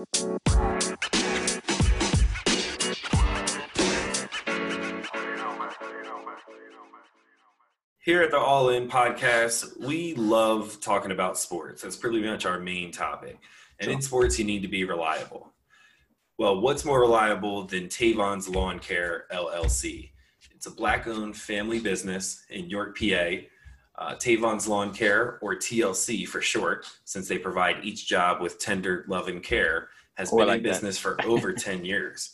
Here at the All In podcast, we love talking about sports. That's pretty much our main topic. And in sports, you need to be reliable. Well, what's more reliable than Tavon's Lawn Care LLC? It's a black owned family business in York, PA. Uh, Tavon's Lawn Care, or TLC for short, since they provide each job with tender love and care, has Oh, been like in business for over 10 years.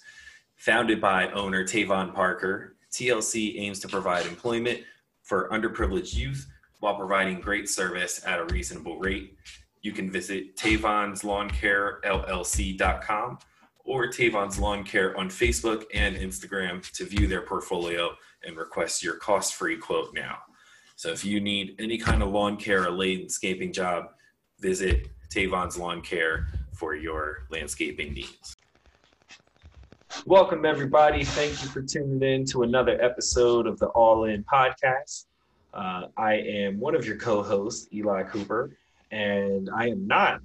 Founded by owner Tavon Parker, TLC aims to provide employment for underprivileged youth while providing great service at a reasonable rate. You can visit Tavon's Lawn Care LLC.com or Tavon's Lawn Care on Facebook and Instagram to view their portfolio and request your cost free quote now. So if you need any kind of lawn care or landscaping job, visit Tavon's Lawn Care for your landscaping needs. Welcome, everybody. Thank you for tuning in to another episode of the All In podcast. Uh, I am one of your co hosts, Eli Cooper, and I am not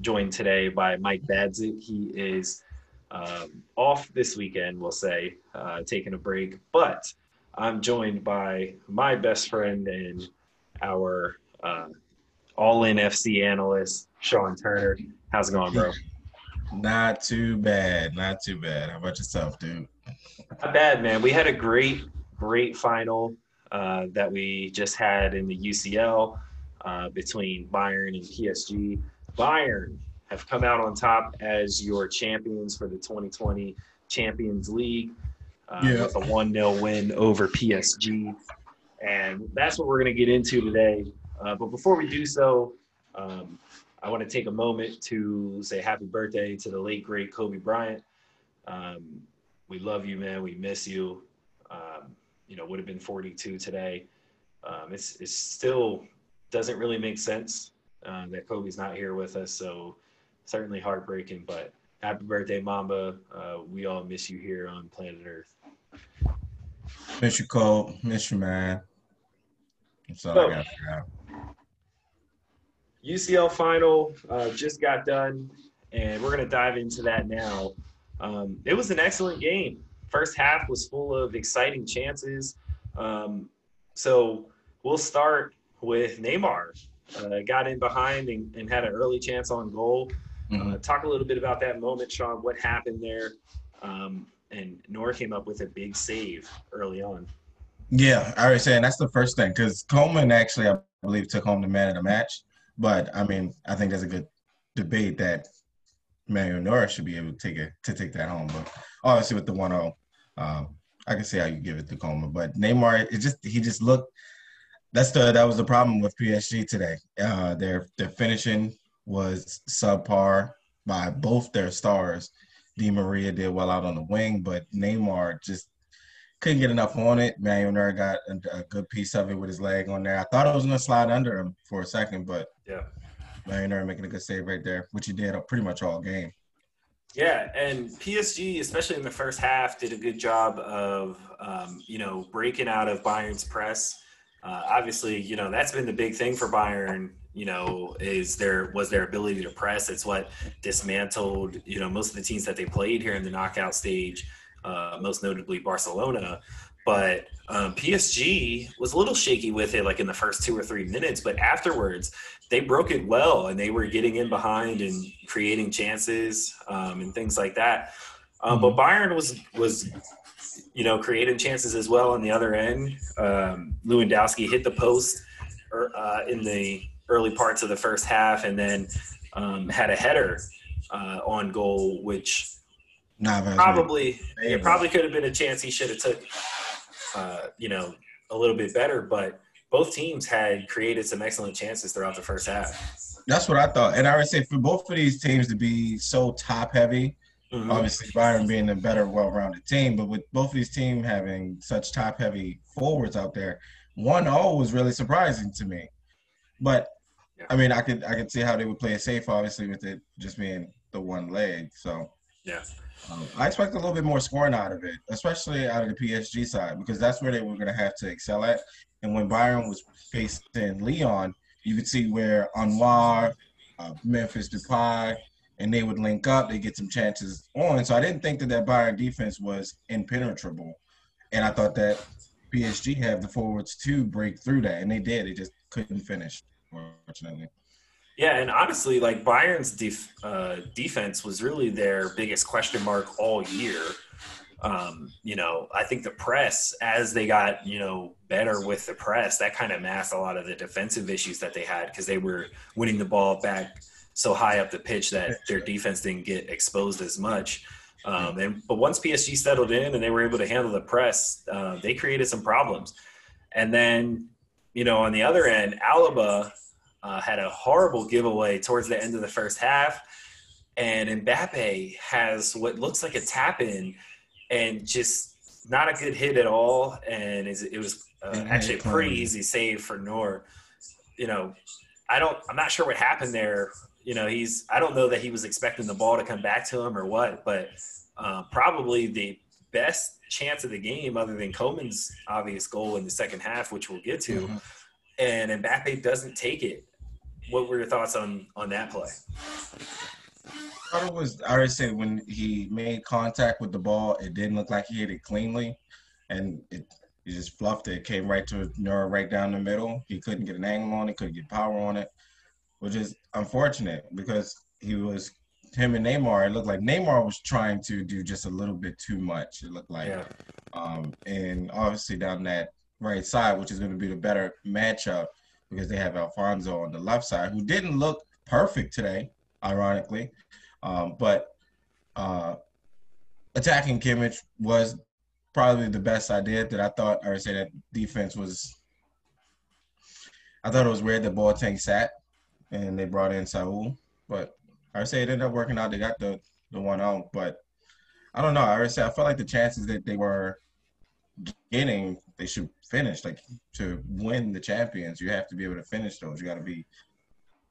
joined today by Mike Badzik. He is um, off this weekend, we'll say, uh, taking a break, but I'm joined by my best friend and our uh, All In FC analyst, Shawn Turner. How's it going, bro? Not too bad. Not too bad. How about yourself, dude? Not bad, man. We had a great, great final uh, that we just had in the UCL uh, between Bayern and PSG. Bayern have come out on top as your champions for the 2020 Champions League uh, Yeah. with a 1 0 win over PSG. And that's what we're going to get into today. Uh, but before we do so, um, I want to take a moment to say happy birthday to the late, great Kobe Bryant. Um, we love you, man. We miss you. Um, you know, would have been 42 today. Um, it's, it's still doesn't really make sense uh, that Kobe's not here with us. So certainly heartbreaking, but happy birthday, Mamba. Uh, we all miss you here on planet Earth. Miss you, Cole. Miss you, man. That's all So- I got. UCL final uh, just got done, and we're going to dive into that now. Um, it was an excellent game. First half was full of exciting chances. Um, so we'll start with Neymar. Uh, got in behind and, and had an early chance on goal. Mhm. Uh, talk a little bit about that moment, Shawn. What happened there? Um, and Neuer came up with a big save early on. Yeah, I was saying that's the first thing because Coman actually, I believe, took home the man of the match. But I mean, I think there's a good debate that Manuel Neuer should be able to take it to take that home. But obviously, with the 1-0, um, I can see how you give it to Coman. But Neymar, it just he just looked. That's the that was the problem with PSG today. Uh, their their finishing was subpar by both their stars. Di Maria did well out on the wing, but Neymar just couldn't get enough on it. Manuel Neuer got a, a good piece of it with his leg on there. I thought it was going to slide under him for a second, but Yeah. Manuel Neuer making a good save right there, which he did pretty much all game. Yeah, and PSG, especially in the first half, did a good job of um, you know breaking out of Bayern's press. Uh, obviously, you know that's been the big thing for Bayern. You know, is their was their ability to press. It's what dismantled you know most of the teams that they played here in the knockout stage, uh, most notably Barcelona. But um, PSG was a little shaky with it, like in the first two or three minutes. But afterwards, they broke it well and they were getting in behind and creating chances um, and things like that. Um, but Bayern was was you know creating chances as well on the other end. Um, Lewandowski hit the post er, uh, in the early parts of the first half and then um, had a header uh, on goal, which Navas probably Yeah. it probably could have been a chance he should have took. Uh, you know, a little bit better, but both teams had created some excellent chances throughout the first half. That's what I thought. And I would say for both of these teams to be so top heavy, Mhm. obviously Bayern being a better, well rounded team, but with both of these teams having such top heavy forwards out there, 1 0 was really surprising to me. But Yeah. I mean, I could I could see how they would play it safe, obviously, with it just being the one leg. So Yeah. um, I expect a little bit more scoring out of it, especially out of the PSG side, because that's where they were going to have to excel at. And when Bayern was facing Lyon, you could see where Aouar, uh, Memphis Depay, and they would link up, they get some chances on. So I didn't think that that Bayern defense was impenetrable, and I thought that PSG have the forwards to break through that, and they did. They just couldn't finish, unfortunately. Yeah, and honestly, like Bayern's def- uh, defense was really their biggest question mark all year. Um, you know, I think the press, as they got, you know, better with the press, that kind of masked a lot of the defensive issues that they had because they were winning the ball back so high up the pitch that their defense didn't get exposed as much. Um, and but once PSG settled in and they were able to handle the press, uh, they created some problems. And then, you know, on the other end, Alaba uh, had a horrible giveaway towards the end of the first half, and Mbappe has what looks like a tap in and just not a good hit at all. And it was uh, actually a pretty easy save for Neuer. You know, I don't, I'm not sure what happened there. You know, he's, I don't know that he was expecting the ball to come back to him or what, but uh, probably the best chance of the game, other than Coman's obvious goal in the second half, which we'll get to. Mm-hmm. And Mbappe doesn't take it. What were your thoughts on on that play? thought it was. I already said when he made contact with the ball, it didn't look like he hit it cleanly, and it he just fluffed it. it came right to Neuer, right down the middle. He couldn't get an angle on it, couldn't get power on it, which is unfortunate because he was him and Neymar. It looked like Neymar was trying to do just a little bit too much. It looked like, yeah. um, and obviously down that right side, which is going to be the better matchup because they have Alphonso on the left side, who didn't look perfect today, ironically. Um, but uh, attacking Kimmich was probably the best I did. That I thought, I would say that defense was. I thought it was weird that Boateng sat, and they brought in Süle. But I say it ended up working out. They got the the one out, but I don't know. I say I felt like the chances that they were getting, they should finish. Like to win the champions, you have to be able to finish those. You got to be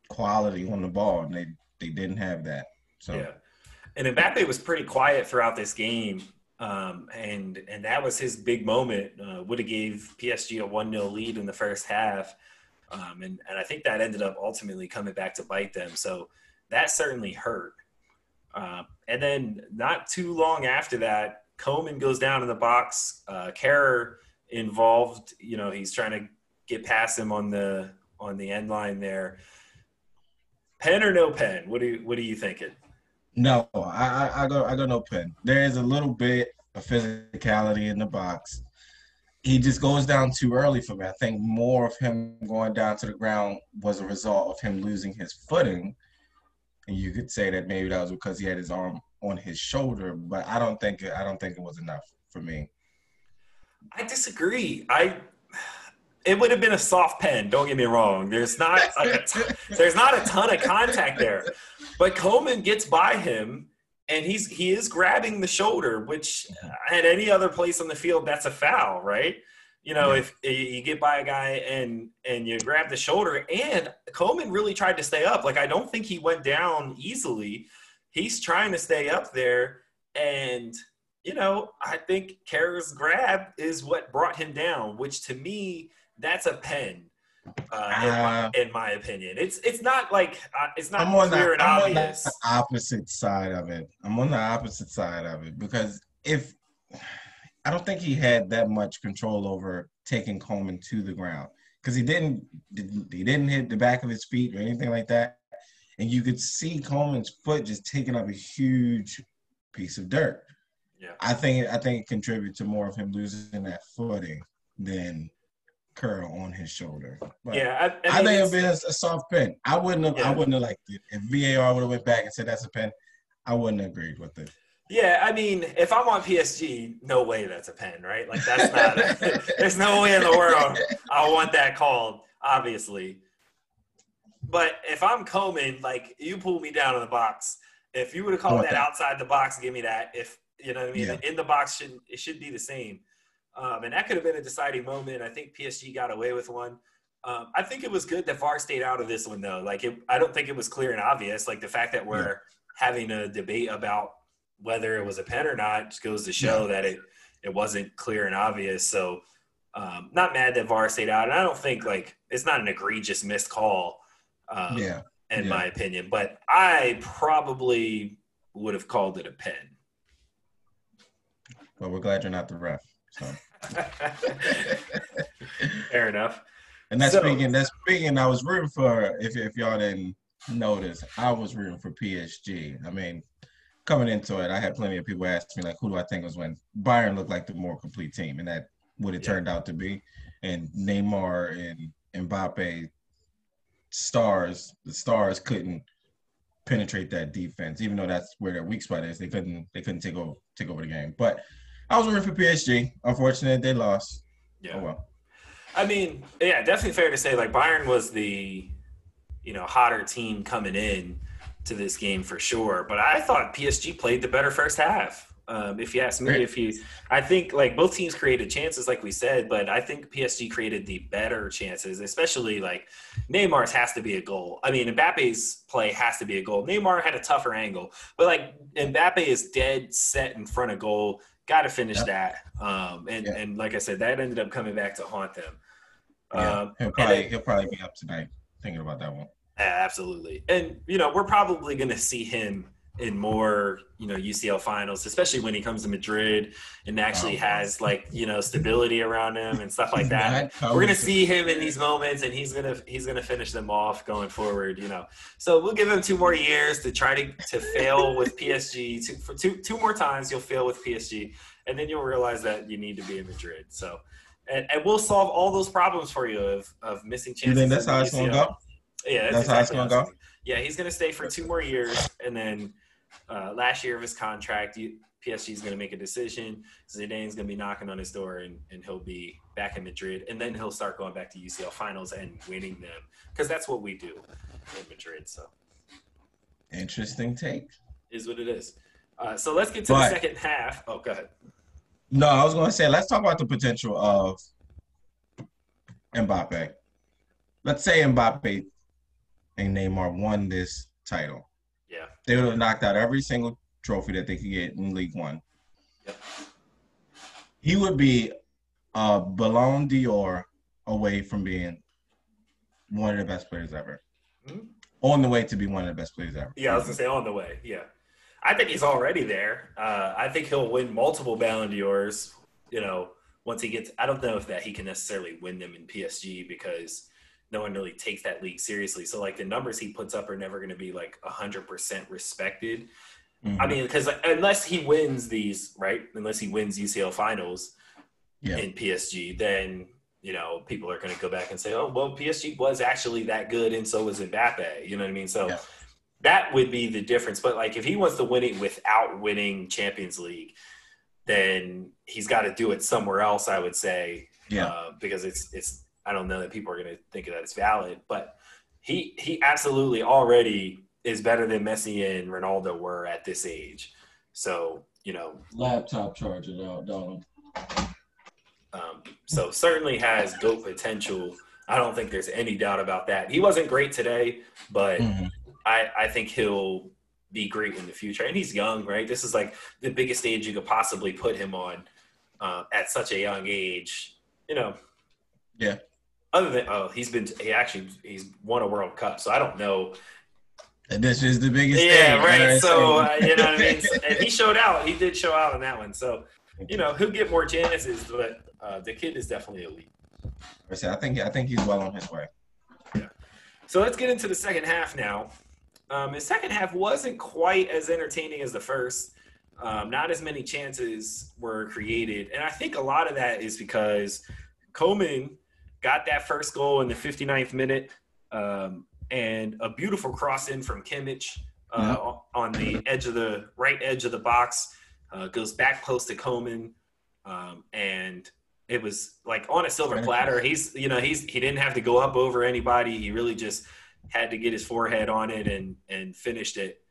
quality on the ball, and they they didn't have that. So yeah, and Mbappe was pretty quiet throughout this game, um, and and that was his big moment. Uh, would have gave PSG a one 0 lead in the first half, um, and and I think that ended up ultimately coming back to bite them. So that certainly hurt. Uh, and then not too long after that, Coman goes down in the box. Uh, involved. You know, he's trying to get past him on the on the end line there. Pen or no pen? What do you what are you thinking? No, I, I go I go no pen. There is a little bit of physicality in the box. He just goes down too early for me. I think more of him going down to the ground was a result of him losing his footing. And you could say that maybe that was because he had his arm on his shoulder, but I don't think I don't think it was enough for me. I disagree. I it would have been a soft pen. Don't get me wrong. There's not like there's not a ton of contact there, but Coman gets by him, and he's he is grabbing the shoulder, which at any other place on the field that's a foul, right? You know, yeah. if eh, you get by a guy and and you grab the shoulder, and Coman really tried to stay up. Like I don't think he went down easily. He's trying to stay up there, and you know, I think Kehrer's grab is what brought him down, which to me that's a pen. Uh, in, my, uh, in, my, opinion, it's it's not like uh, it's not I'm clear the, and I'm obvious. On the opposite side of it. I'm on the opposite side of it because if I don't think he had that much control over taking Coman to the ground because he didn't he didn't hit the back of his feet or anything like that, and you could see Coman's foot just taking up a huge piece of dirt. Yeah, I think I think it contributed to more of him losing that footing than curl on his shoulder. But yeah, I, I, I think it'd been a, a, soft pen. I wouldn't have. Yeah. I wouldn't have liked it if VAR would have went back and said that's a pen. I wouldn't have agreed with it. Yeah, I mean, if I'm on PSG, no way that's a pen, right? Like that's not. there's no way in the world I want that called. Obviously, but if I'm Coman, like you pull me down in the box. If you would have called that, that, outside the box, give me that. If you know what I mean, yeah. in the box should it should be the same. Um, and that could have been a deciding moment. I think PSG got away with one. Um, I think it was good that VAR stayed out of this one, though. Like, it, I don't think it was clear and obvious. Like, the fact that we're yeah. having a debate about whether it was a pen or not just goes to show yeah. that it, it wasn't clear and obvious. So, um, not mad that VAR stayed out. And I don't think, like, it's not an egregious missed call. Um, yeah. in Yeah. my opinion. But I probably would have called it a pen. But we're glad you're not the ref. So, Fair enough. and that's So- speaking. That's speaking. I was rooting for. If if y'all didn't notice, I was rooting for PSG. I mean, coming into it, I had plenty of people ask me like, "Who do I think was when Bayern looked like the more complete team?" And that what it Yeah. turned out to be. And Neymar and Mbappe stars, the stars couldn't penetrate that defense, even though that's where their weak spot is. They couldn't they couldn't take over take over the game. But I was rooting for PSG. Unfortunately, they lost. Yeah. Oh well. I mean, yeah, definitely fair to say like Bayern was the you know hotter team coming in to this game for sure. But I thought PSG played the better first half. Um, if you ask me, Right. if you, I think like both teams created chances, like we said, but I think PSG created the better chances, especially like Neymar's has to be a goal. I mean, Mbappe's play has to be a goal. Neymar had a tougher angle, but like Mbappe is dead set in front of goal. Got to finish Yep. that. Um, and Yeah. and like I said, that ended up coming back to haunt them. Yeah, Um, he'll probably then- he'll probably be up tonight thinking about that one. Absolutely. And, you know, we're probably going to see him in more, you know, UCL finals, especially when he comes to Madrid and actually Oh, has like, you know, stability around him and stuff like He's that. We're going to see him in these moments and he's going to he's to finish them off going forward, you know. So we'll give him two more years to try to to fail with PSG. Two, for two two more times you'll fail with PSG and then you'll realize that you need to be in Madrid. So and, and we'll solve all those problems for you of, of missing chances. You think that's how it's gonna go? Yeah, that's, That's how it's gonna how Yeah, he's going to stay for two more years, and then uh, last year of his contract, you, PSG is going to make a decision. Zidane's going to be knocking on his door, and, and he'll be back in Madrid, and then he'll start going back to UCL finals and winning them because that's what we do in Madrid. So Interesting take. is what it is. Uh, so let's get to But- the second half. Oh, go ahead. No, I was going to say let's talk about the potential of Mbappe. Let's say Mbappe and Neymar won this title. Yeah. They would have knocked out every single trophy that they could get in League One. Yep. He would be a Ballon d'Or away from being one of the best players ever. Mhm. On the way to be one of the best players ever. Yeah, I was gonna say on the way. Yeah, I think he's already there. Uh, I think he'll win multiple Ballon d'Ors. You know, once he gets, I don't know if that he can necessarily win them in PSG because no one really takes that league seriously. So like the numbers he puts up are never going to be like hundred percent respected. Mhm. I mean, because unless he wins these, right? Unless he wins UCL finals Yeah. in PSG, then you know people are going to go back and say, "Oh, well, PSG was actually that good, and so was Mbappe." You know what I mean? So Yeah. that would be the difference. But like, if he wants to win it without winning Champions League, then he's got to do it somewhere else. I would say, Yeah. uh, because it's it's. I don't know that people are going to think that it's valid, but he he absolutely already is better than Messi and Ronaldo were at this age. So you know, Laptop charger, though, don't. um, so certainly has goat potential. I don't think there's any doubt about that. He wasn't great today, but Mhm. I, I think he'll be great in the future. And he's young, right? This is like the biggest stage you could possibly put him on uh, at such a young age. You know. Yeah. Other than oh, he's been he actually he's won a World Cup, so I don't know. And this is the biggest Yeah, thing. right. So uh, you know what I mean. And he showed out. He did show out in that one. So you know he'll get more chances, but uh, the kid is definitely elite. I think I think he's well on his way. Yeah. So let's get into the second half now. Um, the second half wasn't quite as entertaining as the first. Um, not as many chances were created. And I think a lot of that is because Coman got that first goal in the 59th minute um, and a beautiful cross in from Kimmich uh, on the edge of the right edge of the box. Uh, goes back close to Coman. Um, and it was like on a silver platter. He's, you know, he's, he didn't have to go up over anybody. He really just had to get his forehead on it and, and finished it.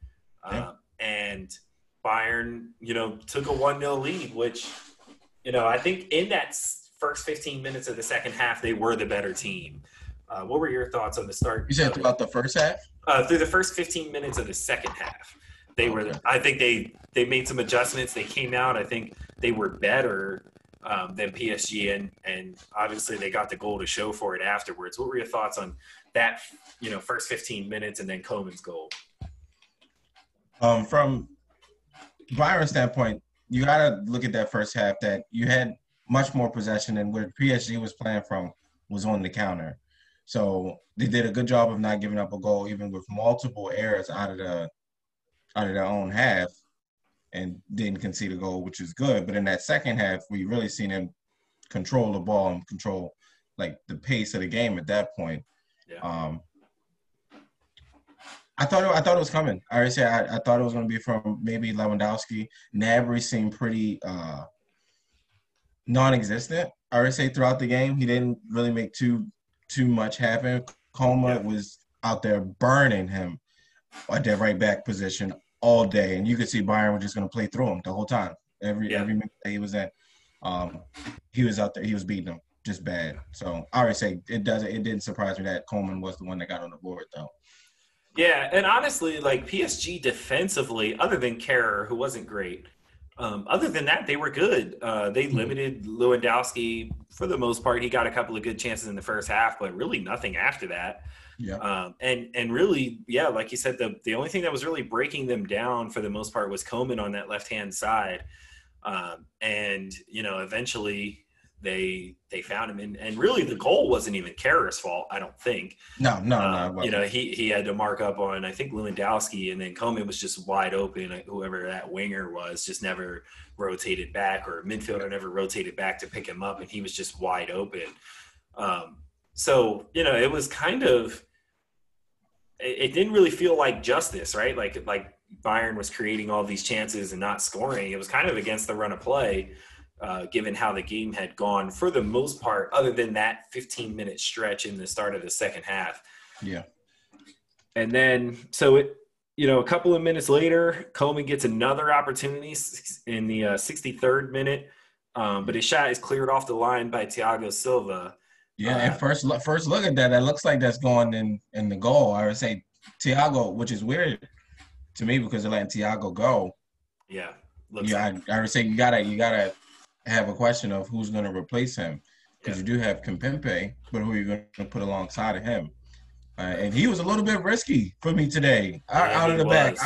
Yeah. Uh, and Bayern, you know, took a 1 0 lead, which, you know, I think in that first 15 minutes of the second half, they were the better team. Uh, what were your thoughts on the start? You said throughout the first half. uh, through the first 15 minutes of the second half. They were, Okay. I think they they made some adjustments. They came out. I think they were better um, than PSG, and and obviously they got the goal to show for it afterwards. What were your thoughts on that? You know, first 15 minutes and then Coman's goal. Um, from Bayern's standpoint, you got to look at that first half. That you had much more possession, and where PSG was playing from was on the counter. So they did a good job of not giving up a goal, even with multiple errors out of the out of their own half, and didn't concede a goal, which is good. But in that second half, we really seen them control the ball and control like the pace of the game at that point. Yeah. Um, I thought it, I thought it was coming. I already said I, I thought it was going to be from maybe Lewandowski. Gnabry seemed pretty uh, non-existent. I would say throughout the game, he didn't really make too too much happen. Coman yeah. was out there burning him at that right back position all day, and you could see Bayern was just going to play through him the whole time. Every yeah. every minute that he was in, um, he was out there. He was beating him just bad. So I would say it doesn't. It didn't surprise me that Coman was the one that got on the board though. Yeah, and honestly, like PSG defensively, other than Kehrer, who wasn't great, um, other than that, they were good. Uh, they mm-hmm. limited Lewandowski for the most part. He got a couple of good chances in the first half, but really nothing after that. Yeah. Um, and and really, yeah, like you said, the the only thing that was really breaking them down for the most part was Coman on that left hand side. Um, and you know, eventually they they found him and, and really the goal wasn't even Kehrer's fault I don't think. No no um, no you know he he had to mark up on I think Lewandowski and then Coman was just wide open whoever that winger was just never rotated back or midfielder never rotated back to pick him up and he was just wide open. Um, so you know it was kind of it, it didn't really feel like justice right? Like like Bayern was creating all these chances and not scoring. It was kind of against the run of play uh, given how the game had gone for the most part, other than that 15 minute stretch in the start of the second half. Yeah. And then, so it, you know, a couple of minutes later, Coman gets another opportunity in the uh, 63rd minute, um, but his shot is cleared off the line by Thiago Silva. Yeah, uh, and first look, first look at that, that looks like that's going in in the goal. I would say Thiago, which is weird to me because they're letting Thiago go. Yeah, yeah. Like. I, I would say you gotta you gotta have a question of who's going to replace him because yeah. you do have Kimpembe, but who are you going to put alongside of him? Uh, and he was a little bit risky for me today, yeah, out, of the was. back.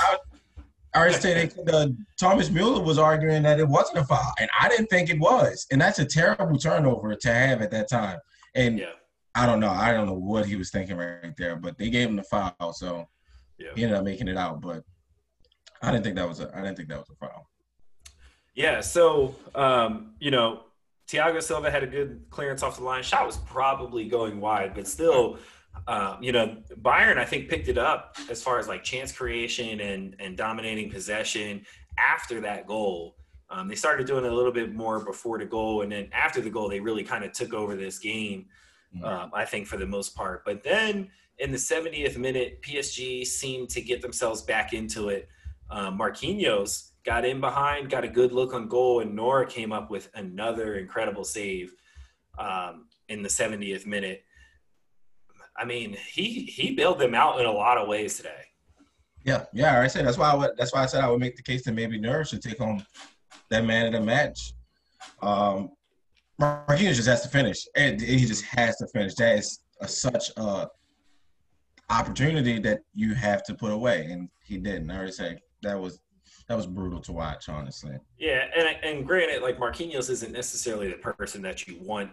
I already said uh, Thomas Mueller was arguing that it wasn't a foul, and I didn't think it was, and that's a terrible turnover to have at that time. And yeah. I don't know, I don't know what he was thinking right there, but they gave him the foul, so yeah. he ended up making it out. But I didn't think that was a, I didn't think that was a foul. Yeah, so um, you know, Thiago Silva had a good clearance off the line. Shot was probably going wide, but still, uh, you know, Bayern I think picked it up as far as like chance creation and and dominating possession after that goal. Um, they started doing a little bit more before the goal, and then after the goal, they really kind of took over this game. Mm-hmm. Um, I think for the most part, but then in the 70th minute, PSG seemed to get themselves back into it. Um, Marquinhos got in behind, got a good look on goal, and Neuer came up with another incredible save um, in the 70th minute. I mean, he he bailed them out in a lot of ways today. Yeah, yeah. I said that's why I would, that's why I said I would make the case that maybe Neuer should take home that man of the match. Um, Marquinhos just has to finish, and he just has to finish. That is a, such a opportunity that you have to put away, and he didn't. I already say that was that was brutal to watch, honestly. Yeah, and and granted, like Marquinhos isn't necessarily the person that you want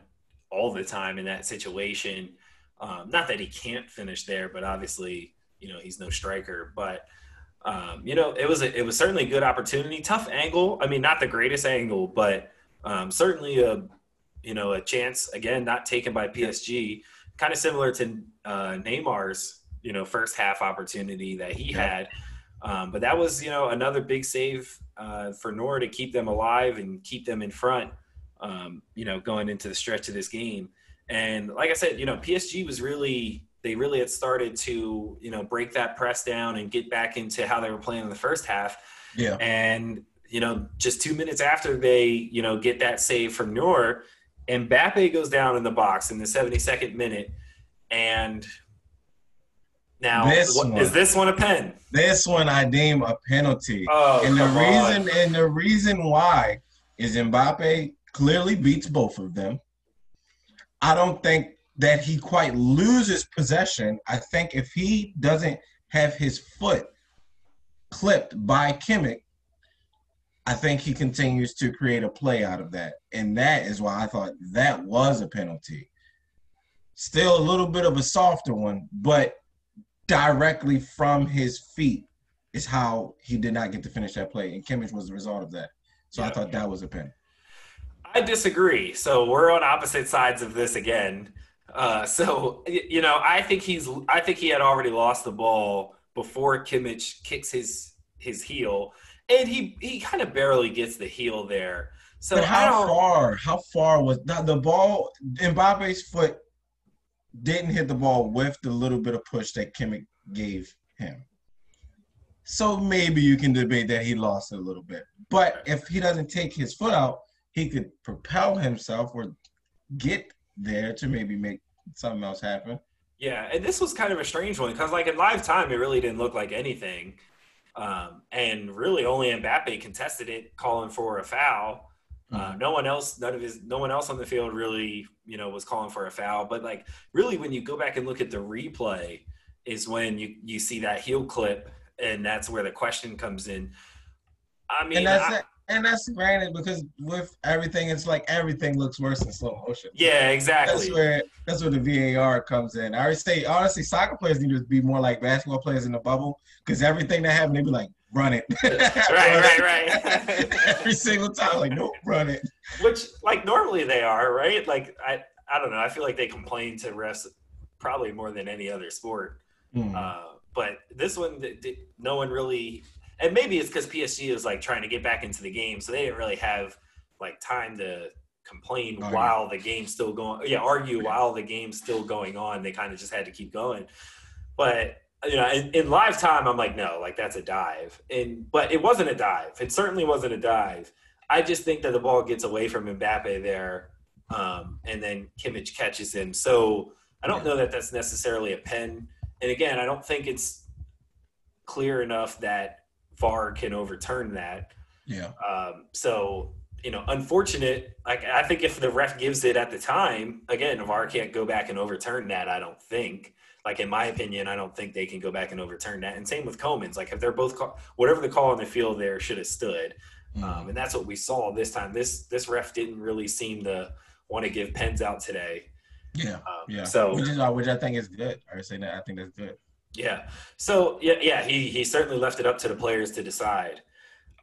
all the time in that situation. Um, not that he can't finish there, but obviously, you know, he's no striker. But um, you know, it was a, it was certainly a good opportunity. Tough angle. I mean, not the greatest angle, but um, certainly a you know a chance again, not taken by PSG. Kind of similar to uh, Neymar's you know first half opportunity that he had um, but that was, you know, another big save uh, for Neuer to keep them alive and keep them in front, um, you know, going into the stretch of this game. And like I said, you know, PSG was really, they really had started to, you know, break that press down and get back into how they were playing in the first half. Yeah. And, you know, just two minutes after they, you know, get that save from Neuer, Mbappe goes down in the box in the 72nd minute. And now, this what, one, is this one a pen? This one I deem a penalty. Oh, and the reason on. and the reason why is Mbappe clearly beats both of them. I don't think that he quite loses possession. I think if he doesn't have his foot clipped by Kimmich, I think he continues to create a play out of that. And that is why I thought that was a penalty. Still a little bit of a softer one, but directly from his feet is how he did not get to finish that play. And Kimmich was the result of that. So yeah. I thought that was a pen. I disagree. So we're on opposite sides of this again. Uh, so you know, I think he's. I think he had already lost the ball before Kimmich kicks his his heel, and he he kind of barely gets the heel there. So but how far? How far was the, the ball? Mbappe's foot didn't hit the ball with the little bit of push that Kimmich gave him. So maybe you can debate that he lost a little bit. But if he doesn't take his foot out, he could propel himself or get there to maybe make something else happen. Yeah, and this was kind of a strange one because, like in live time, it really didn't look like anything, um, and really only Mbappe contested it, calling for a foul. Uh, mm-hmm. no one else, none of his, no one else on the field really, you know, was calling for a foul. But like, really, when you go back and look at the replay, is when you you see that heel clip, and that's where the question comes in. I mean, and that's I, and that's granted because with everything, it's like everything looks worse in slow motion. Yeah, exactly. That's where that's where the VAR comes in. I would say honestly, soccer players need to be more like basketball players in the bubble because everything that happens, they be like, run it. right, right, right. Every single time, like, no, run it. Which, like, normally they are, right? Like, I, I don't know. I feel like they complain to refs probably more than any other sport. Mm. Uh, but this one, no one really and maybe it's because PSG is like trying to get back into the game, so they didn't really have like time to complain oh, while yeah. the game's still going. Yeah, argue while the game's still going on. They kind of just had to keep going. But you know, in, in, live time, I'm like, no, like that's a dive. And but it wasn't a dive. It certainly wasn't a dive. I just think that the ball gets away from Mbappe there, um, and then Kimmich catches him. So I don't know that that's necessarily a pen. And again, I don't think it's clear enough that VAR can overturn that. Yeah. Um, so you know, unfortunate. Like I think if the ref gives it at the time, again, VAR can't go back and overturn that. I don't think. Like in my opinion, I don't think they can go back and overturn that. And same with Coman's. Like if they're both call, whatever the call on the field there should have stood. Mm-hmm. Um, and that's what we saw this time. This this ref didn't really seem to want to give pens out today. Yeah, um, yeah. So which, is, uh, which I think is good. I say that I think that's good. Yeah. So yeah, yeah, he he certainly left it up to the players to decide.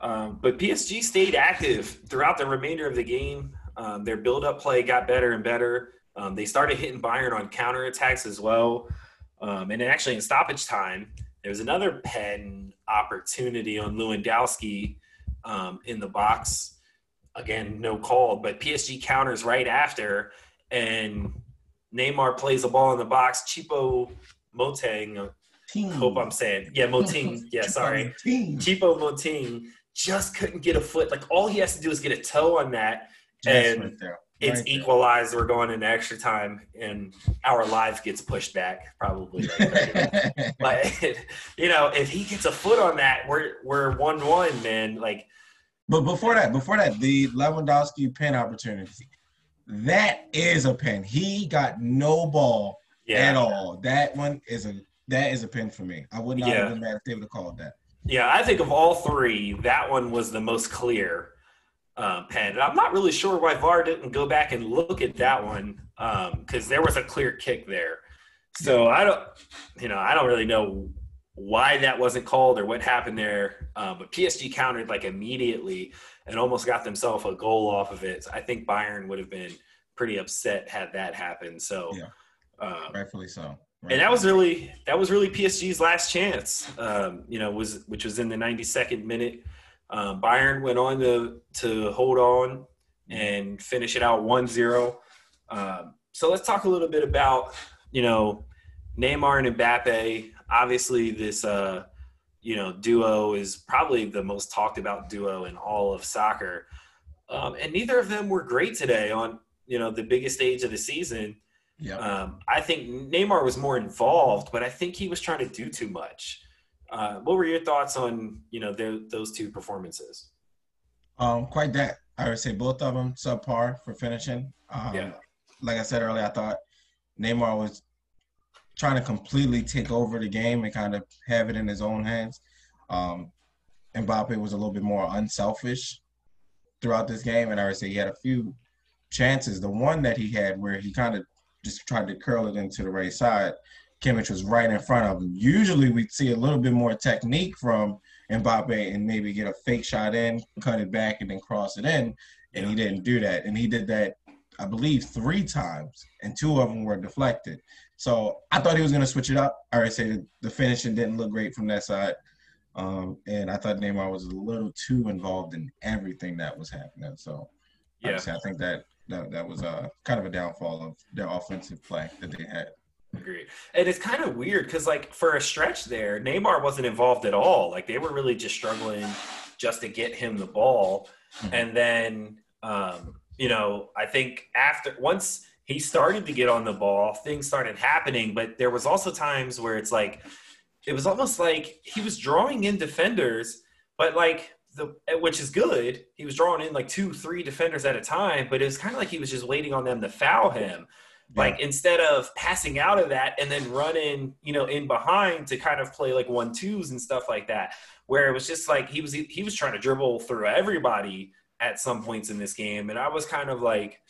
Um, but PSG stayed active throughout the remainder of the game. Um, their build-up play got better and better. Um, they started hitting Bayern on counterattacks as well. Um, and actually, in stoppage time, there was another pen opportunity on Lewandowski um, in the box. Again, no call, but PSG counters right after, and Neymar plays the ball in the box. Choupo Moteng Moting. Hope I'm saying. Yeah, Moting. Yeah, sorry. Choupo Moting just couldn't get a foot. Like all he has to do is get a toe on that, and right right it's there. equalized. We're going into extra time, and our life gets pushed back probably. Like but you know, if he gets a foot on that, we're we're one one, man. Like. But before that, before that, the Lewandowski pin opportunity, that is a pin. He got no ball yeah. at all. That one is a that is a pin for me. I would not yeah. have been mad if they would have called that. Yeah, I think of all three, that one was the most clear um, pen. And I'm not really sure why VAR didn't go back and look at that one because um, there was a clear kick there. So I don't, you know, I don't really know why that wasn't called or what happened there. Um, but PSG countered like immediately and almost got themselves a goal off of it. So I think Bayern would have been pretty upset had that happened. So, yeah, um, rightfully so and that was really that was really PSG's last chance. Um, you know, was which was in the 92nd minute. Um, Bayern went on to to hold on and finish it out 1-0. Um, so let's talk a little bit about you know Neymar and Mbappe. Obviously, this uh, you know duo is probably the most talked about duo in all of soccer, um, and neither of them were great today on you know the biggest stage of the season. Yeah. Um, I think Neymar was more involved, but I think he was trying to do too much. Uh, what were your thoughts on you know those two performances? Um, quite that. I would say both of them subpar for finishing. Um, yeah. Like I said earlier, I thought Neymar was trying to completely take over the game and kind of have it in his own hands. Um, Mbappe was a little bit more unselfish throughout this game, and I would say he had a few chances. The one that he had where he kind of just tried to curl it into the right side, Kimmich was right in front of him. Usually we'd see a little bit more technique from Mbappe and maybe get a fake shot in, cut it back, and then cross it in. And he didn't do that. And he did that, I believe, three times, and two of them were deflected. So I thought he was going to switch it up. I already say the finishing didn't look great from that side. Um, and I thought Neymar was a little too involved in everything that was happening. So yeah. I think that that, that was uh, kind of a downfall of their offensive play that they had. Agreed. And it's kind of weird because, like, for a stretch there, Neymar wasn't involved at all. Like, they were really just struggling just to get him the ball. Mm-hmm. And then, um, you know, I think after once he started to get on the ball, things started happening. But there was also times where it's like, it was almost like he was drawing in defenders, but like the which is good. He was drawing in like two, three defenders at a time, but it was kind of like he was just waiting on them to foul him. Yeah. Like instead of passing out of that and then running, you know, in behind to kind of play like one twos and stuff like that, where it was just like he was he was trying to dribble through everybody at some points in this game, and I was kind of like,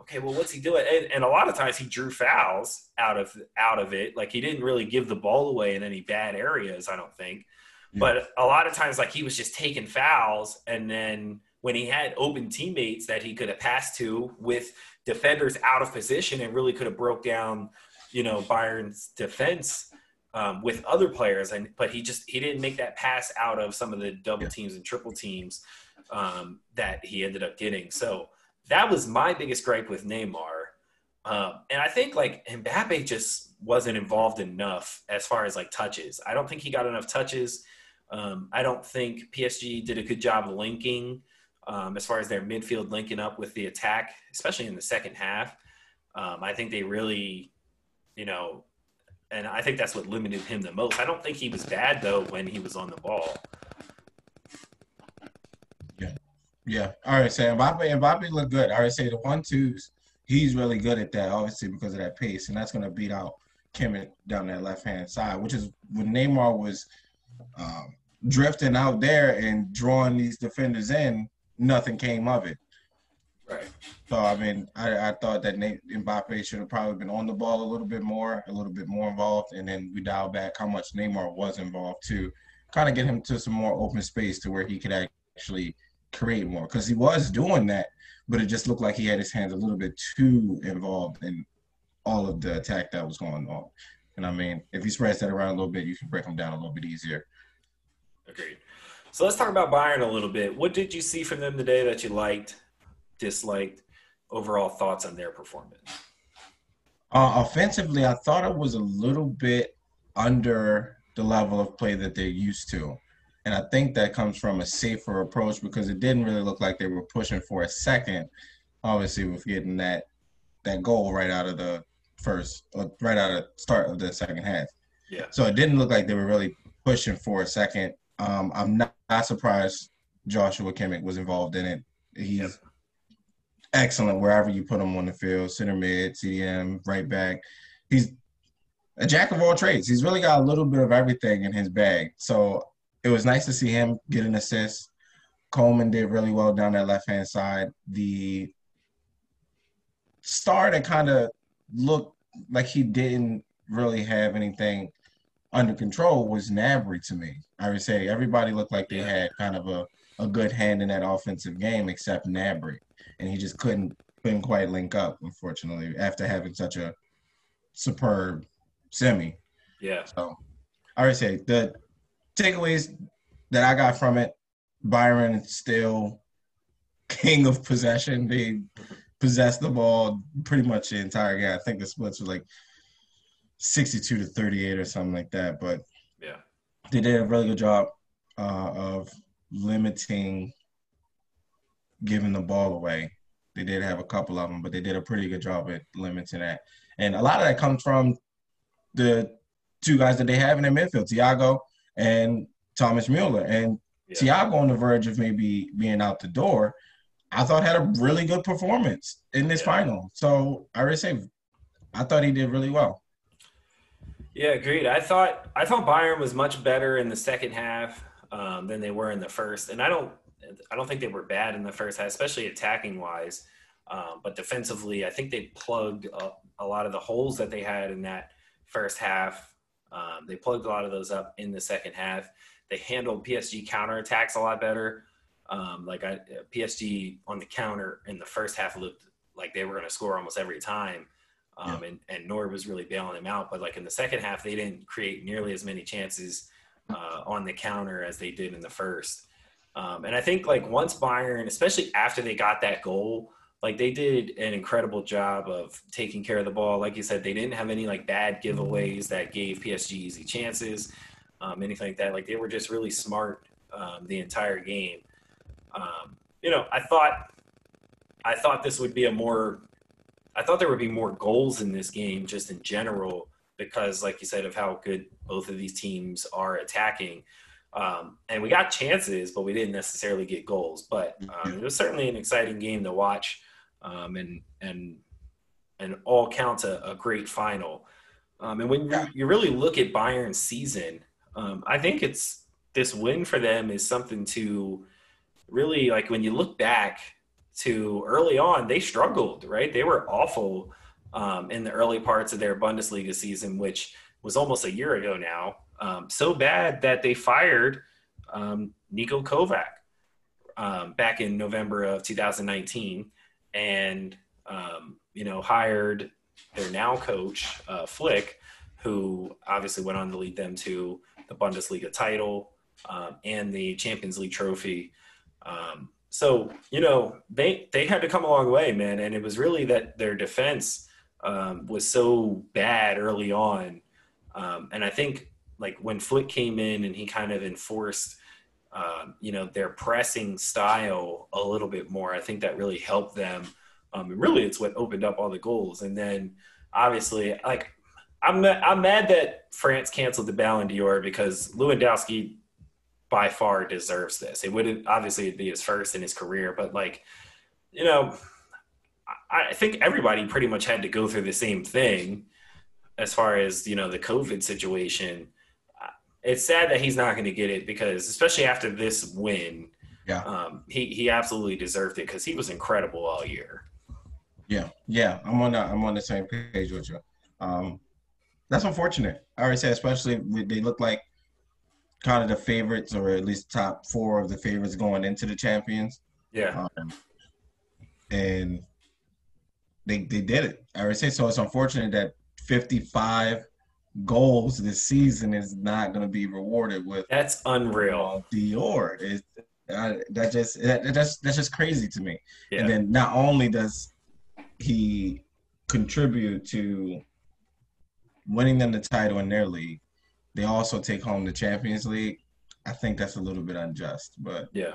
okay, well, what's he doing? And, and, a lot of times he drew fouls out of out of it. Like he didn't really give the ball away in any bad areas, I don't think. Hmm. But a lot of times, like he was just taking fouls, and then when he had open teammates that he could have passed to with defenders out of position and really could have broke down, you know, Bayern's defense um, with other players. And but he just he didn't make that pass out of some of the double teams and triple teams um, that he ended up getting. So that was my biggest gripe with Neymar. Um, and I think like Mbappe just wasn't involved enough as far as like touches. I don't think he got enough touches. Um, I don't think PSG did a good job linking um, as far as their midfield linking up with the attack, especially in the second half. Um, I think they really, you know, and I think that's what limited him the most. I don't think he was bad though when he was on the ball. Yeah, yeah. All right, say Mbappe. Mbappe looked good. All right, say the one twos. He's really good at that, obviously because of that pace, and that's going to beat out Kimmich down that left hand side, which is when Neymar was um, drifting out there and drawing these defenders in, nothing came of it. Right. So I mean, I, I thought that Nate Mbappe should have probably been on the ball a little bit more, a little bit more involved, and then we dial back how much Neymar was involved to kind of get him to some more open space to where he could actually create more because he was doing that, but it just looked like he had his hands a little bit too involved in all of the attack that was going on. And I mean, if he spreads that around a little bit, you can break him down a little bit easier. Agreed. So let's talk about Bayern a little bit. What did you see from them today that you liked, disliked? Overall thoughts on their performance? Uh, offensively, I thought it was a little bit under the level of play that they're used to. And I think that comes from a safer approach because it didn't really look like they were pushing for a second, obviously, with getting that that goal right out of the first, right out of start of the second half. Yeah. So it didn't look like they were really pushing for a second. Um, I'm not, not, surprised Joshua Kimmich was involved in it. He's yep. excellent wherever you put him on the field, center mid, CDM, right back. He's a jack of all trades. He's really got a little bit of everything in his bag. So it was nice to see him get an assist. Coman did really well down that left hand side. The star that kind of looked like he didn't really have anything under control was Gnabry to me. I would say everybody looked like they had kind of a, a good hand in that offensive game except Gnabry. And he just couldn't couldn't quite link up, unfortunately, after having such a superb semi. Yeah. So I would say the takeaways that I got from it, Bayern still king of possession. They possessed the ball pretty much the entire game. I think the splits were like 62 to 38 or something like that. But yeah, they did a really good job uh, of limiting giving the ball away. They did have a couple of them, but they did a pretty good job at limiting that. And a lot of that comes from the two guys that they have in their midfield, Thiago and Thomas Mueller. And yeah. Thiago on the verge of maybe being out the door. I thought had a really good performance in this final. So I would say I thought he did really well. Yeah, agreed. I thought I thought Bayern was much better in the second half um, than they were in the first, and I don't I don't think they were bad in the first half, especially attacking wise. Um, but defensively, I think they plugged a, a, lot of the holes that they had in that first half. Um, they plugged a lot of those up in the second half. They handled PSG counterattacks a lot better. Um, like I, PSG on the counter in the first half looked like they were going to score almost every time. Um, yeah. and, and Neuer was really bailing them out. But like in the second half, they didn't create nearly as many chances uh, on the counter as they did in the first. Um, and I think like once Bayern, especially after they got that goal, like they did an incredible job of taking care of the ball. Like you said, they didn't have any like bad giveaways that gave PSG easy chances, um, anything like that. Like they were just really smart um, the entire game. Um, you know, I thought, I thought this would be a more, I thought there would be more goals in this game just in general because, like you said, of how good both of these teams are attacking. Um, and we got chances, but we didn't necessarily get goals. But um, it was certainly an exciting game to watch um, and and and all counts a, a great final. Um, and when you, you, really look at Bayern's season, um, I think it's this win for them is something to really like. When you look back to early on, they struggled, right? They were awful um, in the early parts of their Bundesliga season, which was almost a year ago now. Um, so bad that they fired um, Niko Kovac back in November of 2019 and um, you know hired their now coach uh, Flick, who obviously went on to lead them to the Bundesliga title um, and the Champions League trophy. Um, so you know they they had to come a long way, man, and it was really that their defense um, was so bad early on, um, and I think like when Flick came in and he kind of enforced um, you know, their pressing style a little bit more. I think that really helped them. Um, and really, it's what opened up all the goals. And then, obviously, like I'm I'm mad that France canceled the Ballon d'Or because Lewandowski by far deserves this. It would obviously be his first in his career, but like, you know, I think everybody pretty much had to go through the same thing as far as you know the COVID situation it's sad that he's not going to get it because especially after this win, yeah, um, he he absolutely deserved it because he was incredible all year. Yeah, yeah, I'm on the, I'm on the same page with you. Um, that's unfortunate. I already said, especially they look like kind of the favorites, or at least top four of the favorites going into the champions. Yeah, um, and they they did it. I would say so. It's unfortunate that 55 goals this season is not going to be rewarded with. That's unreal. Dior is uh, that just that, that's that's just crazy to me. Yeah. And then not only does he contribute to winning them the title in their league, they also take home the Champions League. I think that's a little bit unjust, but yeah.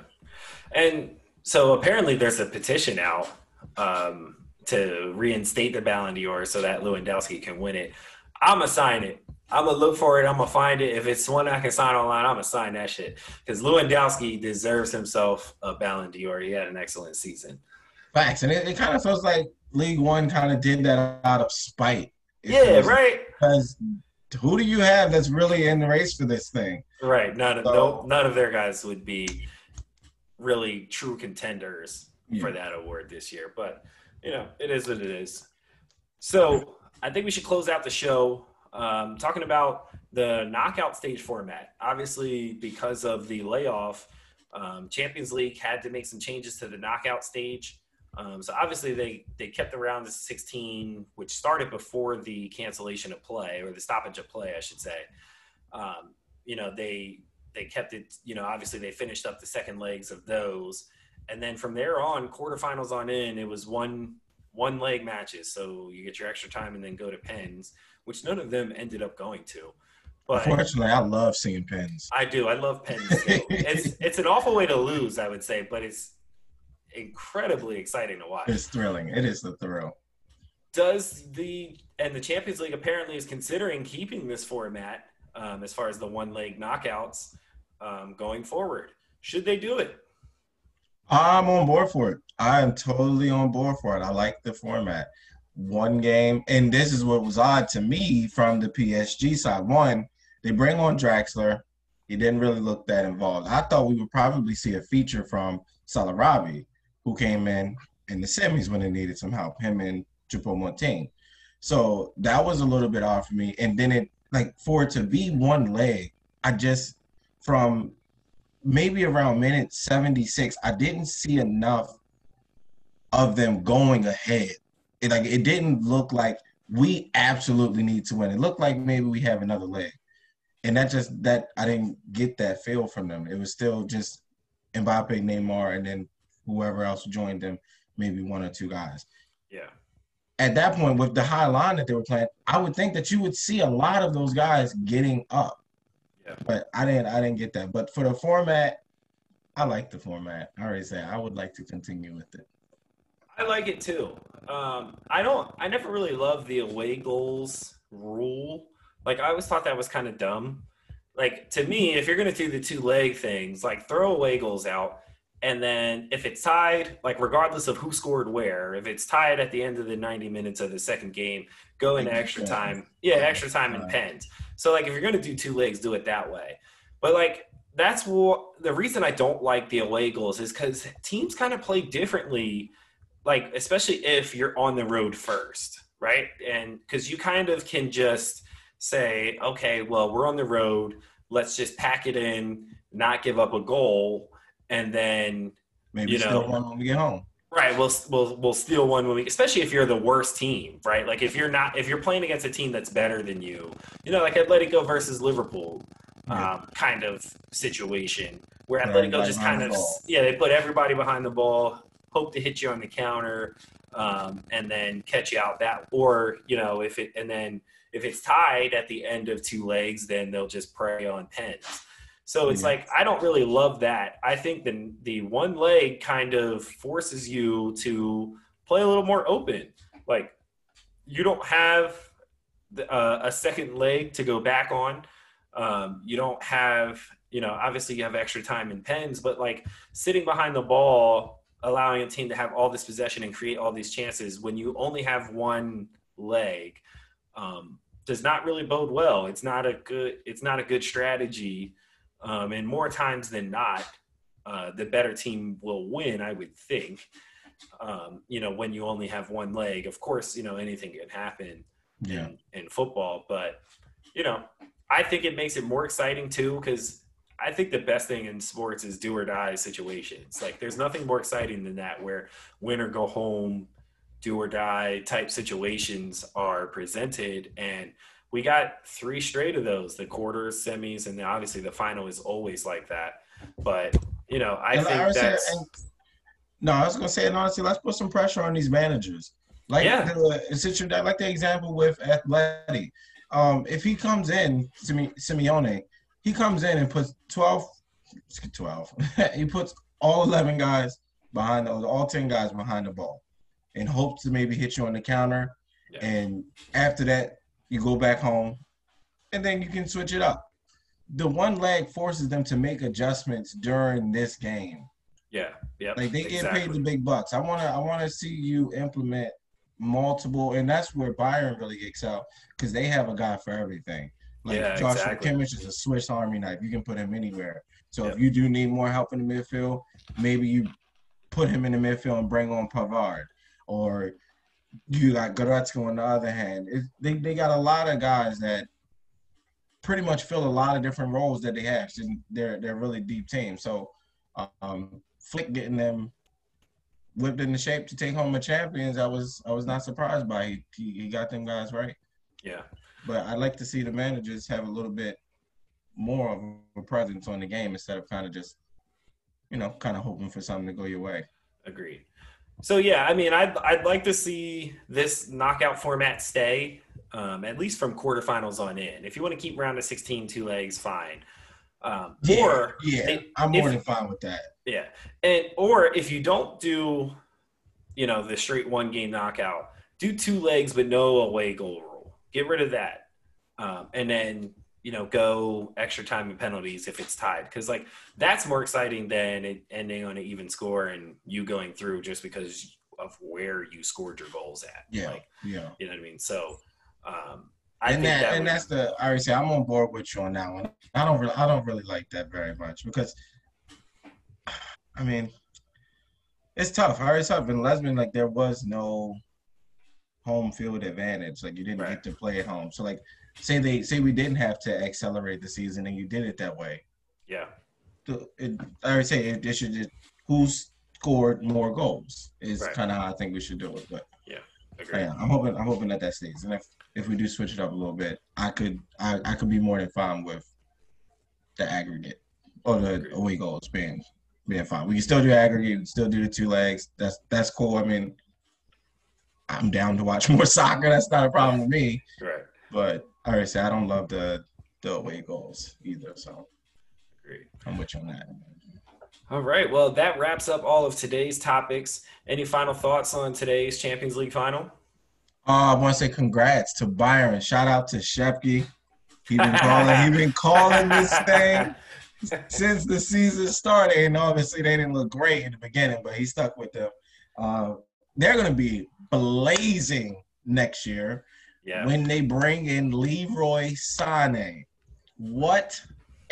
And so apparently there's a petition out um, to reinstate the Ballon d'Or so that Lewandowski can win it. I'm gonna sign it. I'm gonna look for it. I'm gonna find it. If it's one I can sign online, I'm gonna sign that shit. Because Lewandowski deserves himself a Ballon d'Or. He had an excellent season. Facts, and it, it kind of feels like League One kind of did that out of spite. It yeah, right. Because who do you have that's really in the race for this thing? Right. None of so, no, none of their guys would be really true contenders yeah. for that award this year. But you know, it is what it is. So I think we should close out the show um, talking about the knockout stage format. Obviously, because of the layoff, um, Champions League had to make some changes to the knockout stage. Um, so obviously, they they kept around the 16, which started before the cancellation of play or the stoppage of play, I should say. Um, you know, they they kept it. You know, obviously, they finished up the second legs of those, and then from there on, quarterfinals on in, it was one one leg matches. So you get your extra time and then go to pens, which none of them ended up going to. But Unfortunately, I love seeing pens. I do. I love pens. it's it's an awful way to lose, I would say, but it's incredibly exciting to watch. It's thrilling. It is the thrill. Does the and the Champions League apparently is considering keeping this format um, as far as the one leg knockouts um, going forward? Should they do it? I'm on board for it. I am totally on board for it. I like the format. One game, and this is what was odd to me from the PSG side. One, they bring on Draxler. He didn't really look that involved. I thought we would probably see a feature from Sarabia, who came in in the semis when they needed some help. Him and Choupo-Moting. So that was a little bit off for me. And then it like for it to be one leg, I just from maybe around minute 76, I didn't see enough of them going ahead. It like it didn't look like we absolutely need to win. It looked like maybe we have another leg. And that just that I didn't get that feel from them. It was still just Mbappe, Neymar, and then whoever else joined them, maybe one or two guys. Yeah. At that point, with the high line that they were playing, I would think that you would see a lot of those guys getting up. Yeah. But I didn't I didn't get that. But for the format, I like the format. I already said I would like to continue with it. I like it too. Um, I don't. I never really loved the away goals rule. Like I always thought that was kind of dumb. Like to me, if you're gonna do the two leg things, like throw away goals out, and then if it's tied, like regardless of who scored where, if it's tied at the end of the 90 minutes of the second game, go into extra time. Yeah, extra time and pens. So like if you're gonna do two legs, do it that way. But like that's what the reason I don't like the away goals is because teams kind of play differently. Like especially if you're on the road first, right? And because you kind of can just say, okay, well we're on the road, let's just pack it in, not give up a goal, and then Maybe You know. one when we get home. Right, we'll we'll we'll steal one when we, especially if you're the worst team, right? Like if you're not, if you're playing against a team that's better than you, you know, like Atletico versus Liverpool, Yeah. um, kind of situation where Put Atletico just kind of, yeah, they put everybody behind the ball, hope to hit you on the counter, um, and then catch you out that, or you know, if it, and then if it's tied at the end of two legs, then they'll just prey on pens. So it's Yeah. like I don't really love that. I think the the one leg kind of forces you to play a little more open. Like you don't have the, uh, a second leg to go back on. Um, you don't have you know obviously you have extra time and pens, but like sitting behind the ball, allowing a team to have all this possession and create all these chances when you only have one leg um, does not really bode well. It's not a good it's not a good strategy. Um, and more times than not, uh, the better team will win, I would think. Um, you know, when you only have one leg, of course, you know, anything can happen Yeah. in, in football, but you know, I think it makes it more exciting too, because I think the best thing in sports is do or die situations. Like there's nothing more exciting than that where win or go home, do or die type situations are presented and we got three straight of those the quarters semis and then obviously the final is always like that but you know i And think I saying- that's and- no, I was gonna say, and honestly, let's put some pressure on these managers. Like Yeah. the like the example with Athletic. Um, if he comes in, Simeone, he comes in and puts 12, 12. he puts all 11 guys behind the, all 10 guys behind the ball and hopes to maybe hit you on the counter. Yeah. And after that, you go back home and then you can switch it up. The one leg forces them to make adjustments during this game. yeah yeah Like they get paid the big bucks. I wanna I wanna see you implement multiple, and that's where Bayern really excel because they have a guy for everything. Like Yeah, Joshua exactly. Kimmich is a Swiss Army knife. You can put him anywhere. So Yep. if you do need more help in the midfield, maybe you put him in the midfield and bring on Pavard, or you got Goretzka on the other hand. It, they they got a lot of guys that pretty much fill a lot of different roles that they have. They're they're really deep team. So um, Flick getting them whipped into shape to take home a champions, I was I was not surprised by. He, he he got them guys right. yeah But I'd like to see the managers have a little bit more of a presence on the game instead of kind of just, you know, kind of hoping for something to go your way. agreed so yeah i mean i'd, I'd like to see this knockout format stay um, at least from quarterfinals on in if you want to keep round of 16 two legs fine um, or yeah, they- I'm more than fine with that. Yeah. And or if you don't do, you know, the straight one game knockout, do two legs but no away goal rule. Get rid of that. Um, and then you know, go extra time and penalties if it's tied. Because like that's more exciting than it ending on an even score and you going through just because of where you scored your goals at. Yeah, like, yeah. You know what I mean? So, um, I and that, that and would- that's the I already say I'm on board with you on that one. I don't really I don't really like that very much because I mean it's tough. I already said in Lisbon like there was no home field advantage. Like you didn't Right. get to play at home. So like say they say we didn't have to accelerate the season and you did it that way. yeah, It, I already say it, it should just who scored more goals is Right. kind of how I think we should do it. But agree. yeah, I'm hoping I'm hoping that that stays. And if if we do switch it up a little bit, I could I, I could be more than fine with the aggregate or the away goals being being fine. We can still do aggregate, we can still do the two legs. That's that's cool. I mean, I'm down to watch more soccer. That's not a problem with me. Right. But I already say I don't love the the away goals either. So Agree. I'm with you on that. All right. Well, that wraps up all of today's topics. Any final thoughts on today's Champions League final? Uh, I want to say congrats to Bayern. Shout out to Shepke. He been calling. he been calling this thing since the season started, and obviously they didn't look great in the beginning, but he stuck with them. Uh, they're going to be blazing next year Yeah. when they bring in Leroy Sané. What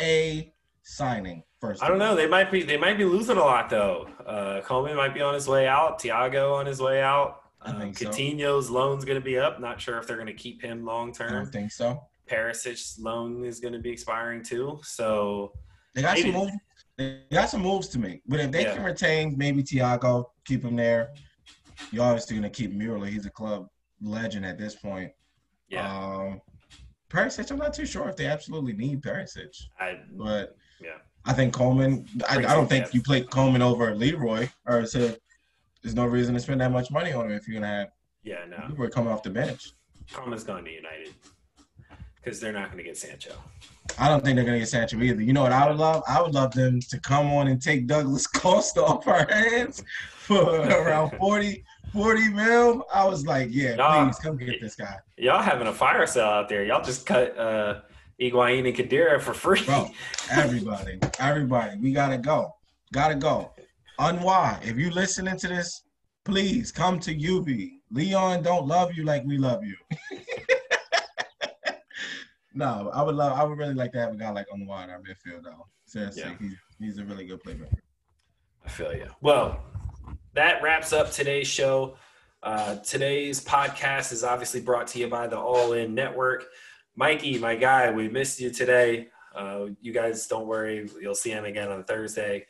a signing! First, I don't know. They might be they might be losing a lot though. Uh, Coman might be on his way out. Thiago on his way out. I Um, think so. Coutinho's loan's going to be up. Not sure if they're going to keep him long term. I don't think so. Perisic's loan is going to be expiring too. So They got some moves. They got some moves to make. But if they Yeah. can retain maybe Thiago, keep him there. You're obviously gonna keep Mueller. He's a club legend at this point. Yeah, Um, Perisic, I'm not too sure if they absolutely need Perisic, I but Yeah. I think Coman. I, I don't think you play Coman over Leroy, or so there's no reason to spend that much money on him if you're gonna have yeah no. Leroy coming off the bench. Coman's going to United because they're not going to get Sancho. I don't think they're gonna get Sancho either. You know what I would love? I would love them to come on and take Douglas Costa off our hands for around 40, 40 mil. I was like, yeah, Nah. please come get this guy. Y'all having a fire sale out there. Y'all just cut uh, Higuain and Khedira for free. Bro, everybody, everybody, we gotta go. Gotta go. Aouar, if you listening to this, please come to UB. Lyon don't love you like we love you. no, I would love I would really like to have a guy like Aouar in our midfield though. Seriously, Yeah. he's he's a really good playmaker. I feel you. Well, that wraps up today's show. Uh, today's podcast is obviously brought to you by the All In Network. Mikey, my guy, we missed you today. Uh, you guys don't worry, you'll see him again on Thursday.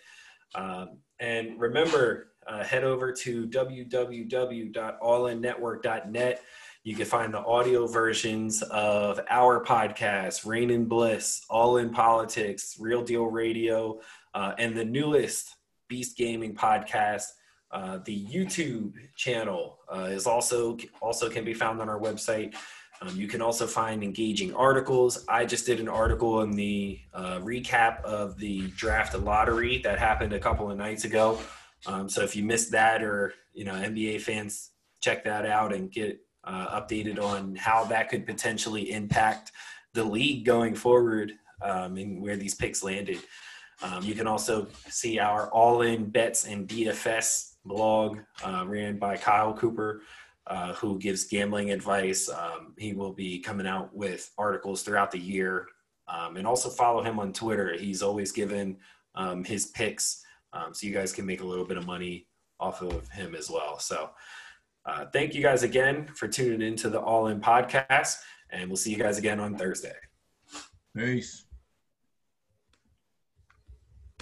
Um, and remember, uh, head over to www.allinnetwork.net. You can find the audio versions of our podcast, Rain and Bliss, All in Politics, Real Deal Radio, uh, and the newest Beast Gaming podcast. Uh, the YouTube channel uh, is also also can be found on our website. Um, you can also find engaging articles. I just did an article in the uh, recap of the draft lottery that happened a couple of nights ago. Um, so if you missed that, or you know NBA fans, check that out and get uh, updated on how that could potentially impact the league going forward um, and where these picks landed. Um, you can also see our All In Bets and DFS blog uh, ran by Kyle Cooper, uh, who gives gambling advice. Um, he will be coming out with articles throughout the year. Um, and also follow him on Twitter. He's always given um, his picks, um, so you guys can make a little bit of money off of him as well. So, uh, thank you guys again for tuning into the All In podcast, and we'll see you guys again on Thursday. Peace.